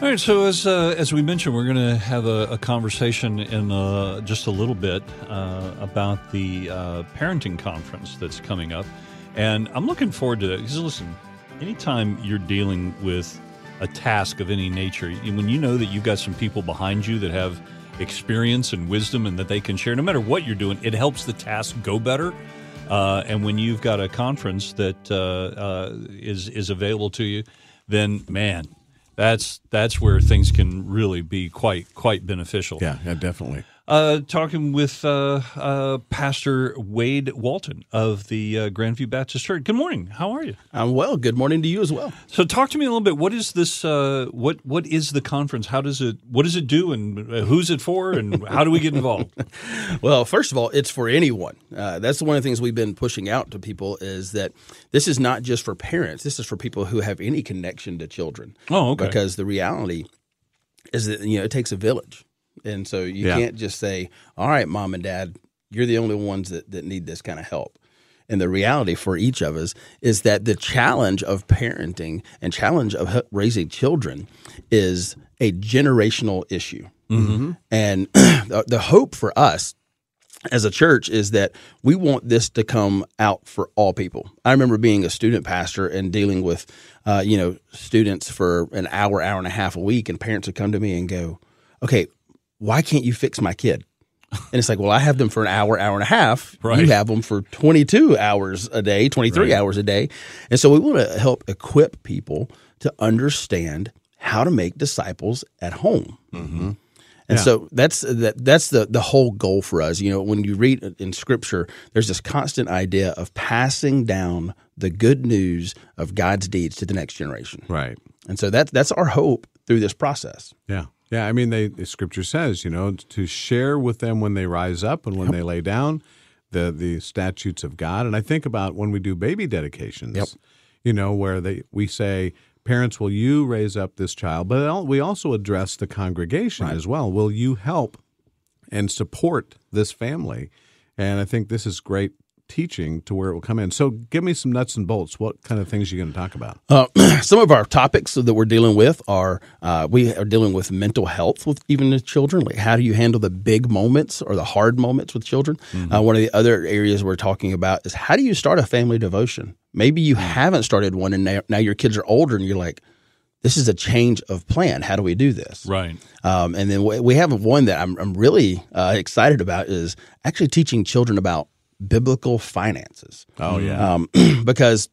All right, so as uh, as we mentioned, we're going to have a, a, conversation in uh, just a little bit uh, about the uh, parenting conference that's coming up, and I'm looking forward to that. Because listen, anytime you're dealing with a task of any nature, when you know that you've got some people behind you that have experience and wisdom and that they can share, no matter what you're doing, it helps the task go better. Uh, and when you've got a conference that uh, is is available to you, then man, that's that's where things can really be quite quite beneficial. Yeah, yeah, definitely. Uh, talking with uh, uh, Pastor Wade Walton of the uh, Grandview Baptist Church. Good morning. How are you? I'm well. Good morning to you as well. So, talk to me a little bit. What is this? Uh, what What is the conference? How does it? What does it do? And uh, who's it for? And how do we get involved? well, first of all, it's for anyone. that's one of the things we've been pushing out to people is that this is not just for parents. This is for people who have any connection to children. Oh, okay. Because the reality is that you know it takes a village and so you yeah. can't just say, all right, mom and dad, you're the only ones that, that need this kind of help. And the reality for each of us is that the challenge of parenting and challenge of raising children is a generational issue. Mm-hmm. And the hope for us as a church is that we want this to come out for all people. I remember being a student pastor and dealing with, uh, you know, students for an hour, hour and a half a week, and parents would come to me and go, "Okay, why can't you fix my kid? And it's like, well, I have them for an hour, hour and a half. Right. You have them for 22 hours a day, 23 right. hours a day. And so we want to help equip people to understand how to make disciples at home. Mm-hmm. And yeah. so that's that, that's the the whole goal for us. You know, when you read in Scripture, there's this constant idea of passing down the good news of God's deeds to the next generation. Right. And so that's that's our hope through this process. Yeah. Yeah, I mean, they, the scripture says, you know, to share with them when they rise up and when yep. they lay down the the statutes of God. And I think about when we do baby dedications, yep. you know, where they we say, parents, will you raise up this child? But we also address the congregation right. as well. Will you help and support this family? And I think this is great teaching to where it will come in. So, give me some nuts and bolts. What kind of things are you going to talk about? Uh, some of our topics that we're dealing with are uh, we are dealing with mental health with even the children. Like, how do you handle the big moments or the hard moments with children? Mm-hmm. Uh, one of the other areas we're talking about is how do you start a family devotion? Maybe you mm-hmm. haven't started one, and now, now your kids are older, and you're like, this is a change of plan. How do we do this? Right. Um, and then we have one that I'm, I'm really uh, excited about is actually teaching children about biblical finances. Oh yeah, um, because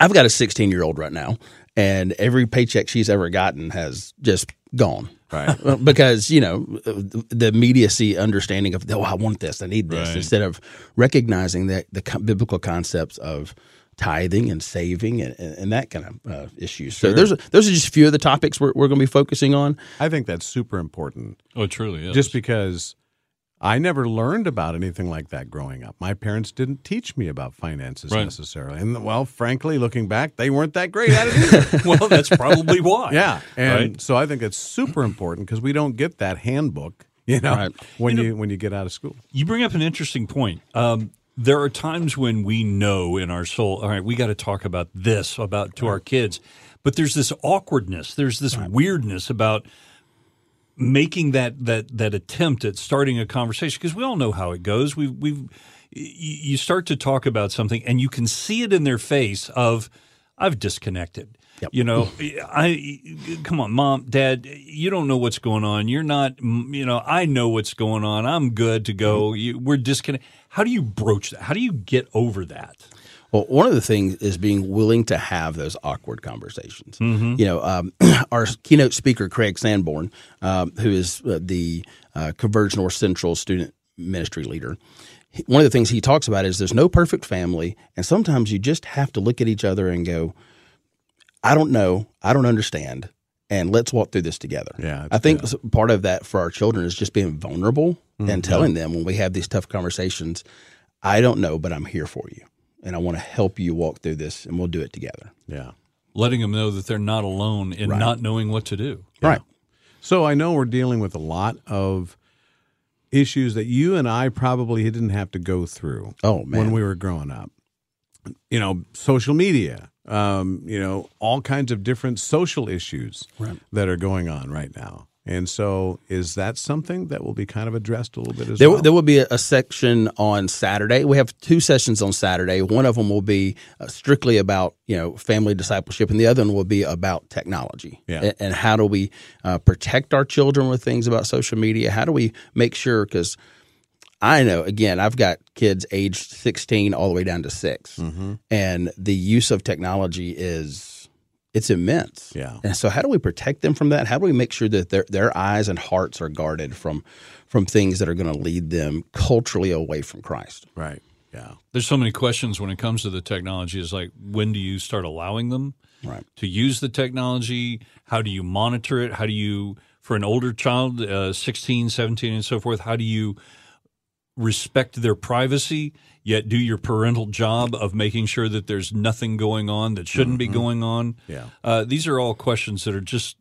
I've got a 16 year old right now, and every paycheck she's ever gotten has just gone. Right. because you know the immediacy understanding of oh I want this I need this right. instead of recognizing that the biblical concepts of tithing and saving and, and that kind of uh, issues. Sure. So there's those are just a few of the topics we're, we're going to be focusing on. I think that's super important. Oh, truly is. Just because I never learned about anything like that growing up. My parents didn't teach me about finances right. necessarily. And well, frankly, looking back, they weren't that great at it either. well, that's probably why. Yeah. And right? so I think it's super important because we don't get that handbook, you know, right. when you, know, you, when you get out of school. You bring up an interesting point. Um, there are times when we know in our soul, all right, we got to talk about this about to our kids. But there's this awkwardness, there's this weirdness about making that that that attempt at starting a conversation because we all know how it goes. We we you start to talk about something and you can see it in their face of I've disconnected. Yep. You know, I come on, mom, dad, you don't know what's going on. You're not, you know, I know what's going on. I'm good to go. Mm-hmm. You, we're disconnected. How do you broach that? How do you get over that? Well, one of the things is being willing to have those awkward conversations. Mm-hmm. You know, um, our keynote speaker, Craig Sanborn, um, who is uh, the uh, Converge North Central student ministry leader, one of the things he talks about is there's no perfect family, and sometimes you just have to look at each other and go, I don't know, I don't understand, and let's walk through this together. Yeah, I think yeah. part of that for our children is just being vulnerable mm-hmm. and telling them when we have these tough conversations, I don't know, but I'm here for you and I want to help you walk through this, and we'll do it together. Yeah. Letting them know that they're not alone in right. not knowing what to do. Right. So I know we're dealing with a lot of issues that you and I probably didn't have to go through. Oh, man. When we were growing up. You know, social media um, you know, all kinds of different social issues Right. that are going on right now. And so, is that something that will be kind of addressed a little bit as There, well? there will be a, a section on Saturday. We have two sessions on Saturday. One of them will be uh, strictly about you know family discipleship, and the other one will be about technology. Yeah. And, and how do we uh, protect our children with things about social media? How do we make sure because I know again, I've got kids aged 16 all the way down to 6 Mm-hmm. and the use of technology is it's immense. Yeah. And so, how do we protect them from that? How do we make sure that their their eyes and hearts are guarded from from things that are going to lead them culturally away from Christ? right. Yeah. There's so many questions when it comes to the technology. Is like, when do you start allowing them Right. to use the technology? How do you monitor it? How do you, for an older child, uh, 16, 17, and so forth, how do you respect their privacy, yet do your parental job of making sure that there's nothing going on that shouldn't be going on? Yeah. Uh, these are all questions that are just,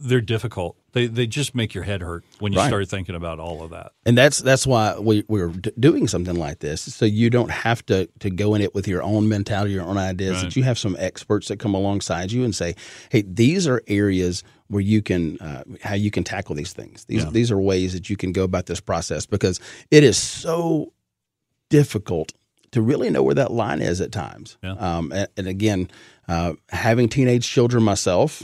they're difficult. They, they just make your head hurt when you Right. start thinking about all of that. And that's that's why we, we're d- doing something like this, so you don't have to to go in it with your own mentality, your own ideas. Right. That you have some experts that come alongside you and say, "Hey, these are areas where you can uh, how you can tackle these things. These Yeah. these are ways that you can go about this process because it is so difficult to really know where that line is at times. Yeah. Um, and, and again, uh, having teenage children myself,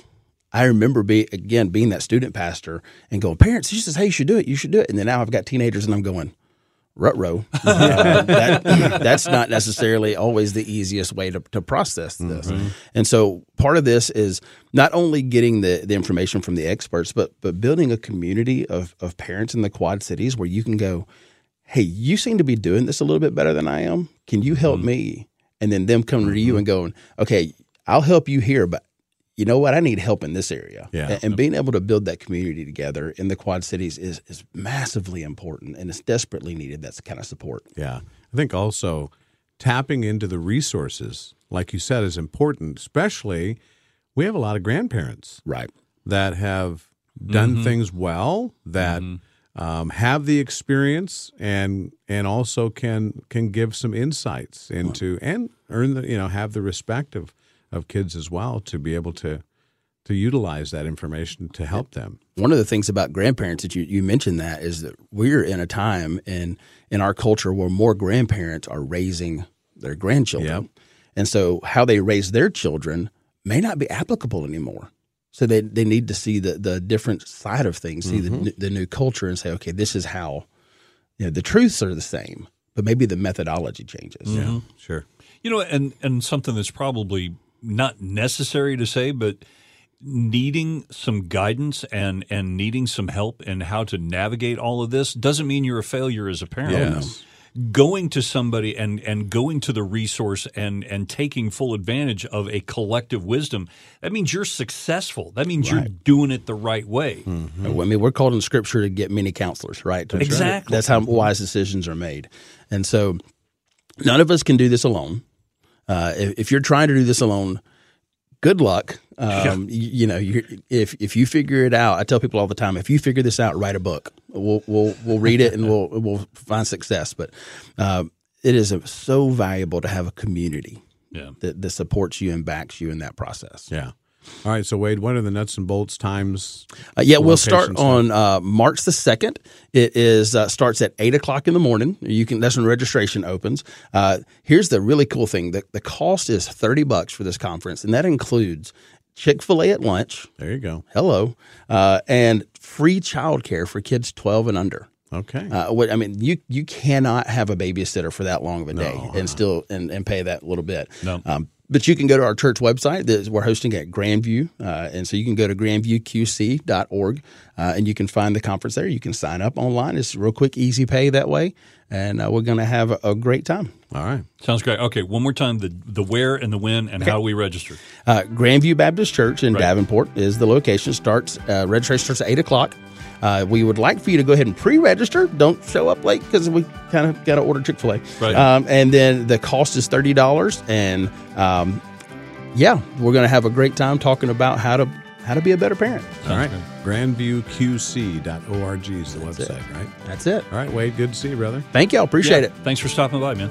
I remember be again being that student pastor and going, parents, she says, hey, you should do it, you should do it, and then now I've got teenagers and I'm going. Rut row. Uh, that, that's not necessarily always the easiest way to, to process this. And so part of this is not only getting the, the information from the experts, but but building a community of, of parents in the Quad Cities where you can go, hey, you seem to be doing this a little bit better than I am. Can you help me? And then them coming to you and going, okay, I'll help you here, but you know what? I need help in this area. Yeah. And, and being able to build that community together in the Quad Cities is is massively important and it's desperately needed. That's kind of support. Yeah. I think also tapping into the resources, like you said, is important, especially we have a lot of grandparents Right. that have done things well, that um, have the experience and and also can can give some insights into and earn the you know have the respect of of kids as well to be able to to utilize that information to help them. One of the things about grandparents that you, you mentioned that is that we're in a time in in our culture where more grandparents are raising their grandchildren. Yep. And so how they raise their children may not be applicable anymore. So they, they need to see the, the different side of things, see the, mm-hmm. the new culture and say, okay, this is how you know the truths are the same, but maybe the methodology changes. Yeah, mm-hmm. sure. You know, and and something that's probably not necessary to say, but needing some guidance and and needing some help in how to navigate all of this doesn't mean you're a failure as a parent. Yes. Going to somebody and and going to the resource and and taking full advantage of a collective wisdom, that means you're successful. That means you're doing it the right way. Mm-hmm. I mean, we're called in Scripture to get many counselors, right? To- Exactly. That's how wise decisions are made, and so none of us can do this alone. Uh, if, if you're trying to do this alone, good luck. Um, you, you know, you if if you figure it out, I tell people all the time, if you figure this out, write a book. We'll we'll we'll read it and we'll we'll find success. But uh, it is so valuable to have a community Yeah. that, that supports you and backs you in that process. Yeah. All right. So Wade, what are the nuts and bolts times? Uh, yeah, we'll start on uh, March the second. It is uh, starts at eight o'clock in the morning. You can that's when registration opens. Uh, here's the really cool thing: the the cost is thirty bucks for this conference, and that includes Chick Fil A at lunch. There you go. Hello, uh, and free childcare for kids twelve and under. Okay. Uh, what I mean, you you cannot have a babysitter for that long of a day and still and, and pay that little bit. No. Um, but you can go to our church website that we're hosting at Grandview, uh, and so you can go to grandviewqc.org, uh, and you can find the conference there. You can sign up online. It's real quick, easy pay that way, and uh, we're going to have a, a great time. All right. Sounds great. Okay, one more time the the where and the when and how we register. Uh, Grandview Baptist Church in Davenport is the location. Starts uh, registration starts at eight o'clock. Uh, we would like for you to go ahead and pre-register. Don't show up late because we kind of got to order Chick Fil A. Right. Um, and then the cost is thirty dollars. And um, yeah, we're going to have a great time talking about how to how to be a better parent. All right. Grandviewqc.org is the website, right? That's it. All right, Wade. Good to see you, brother. Thank y'all. Appreciate Yeah. it. Thanks for stopping by, man.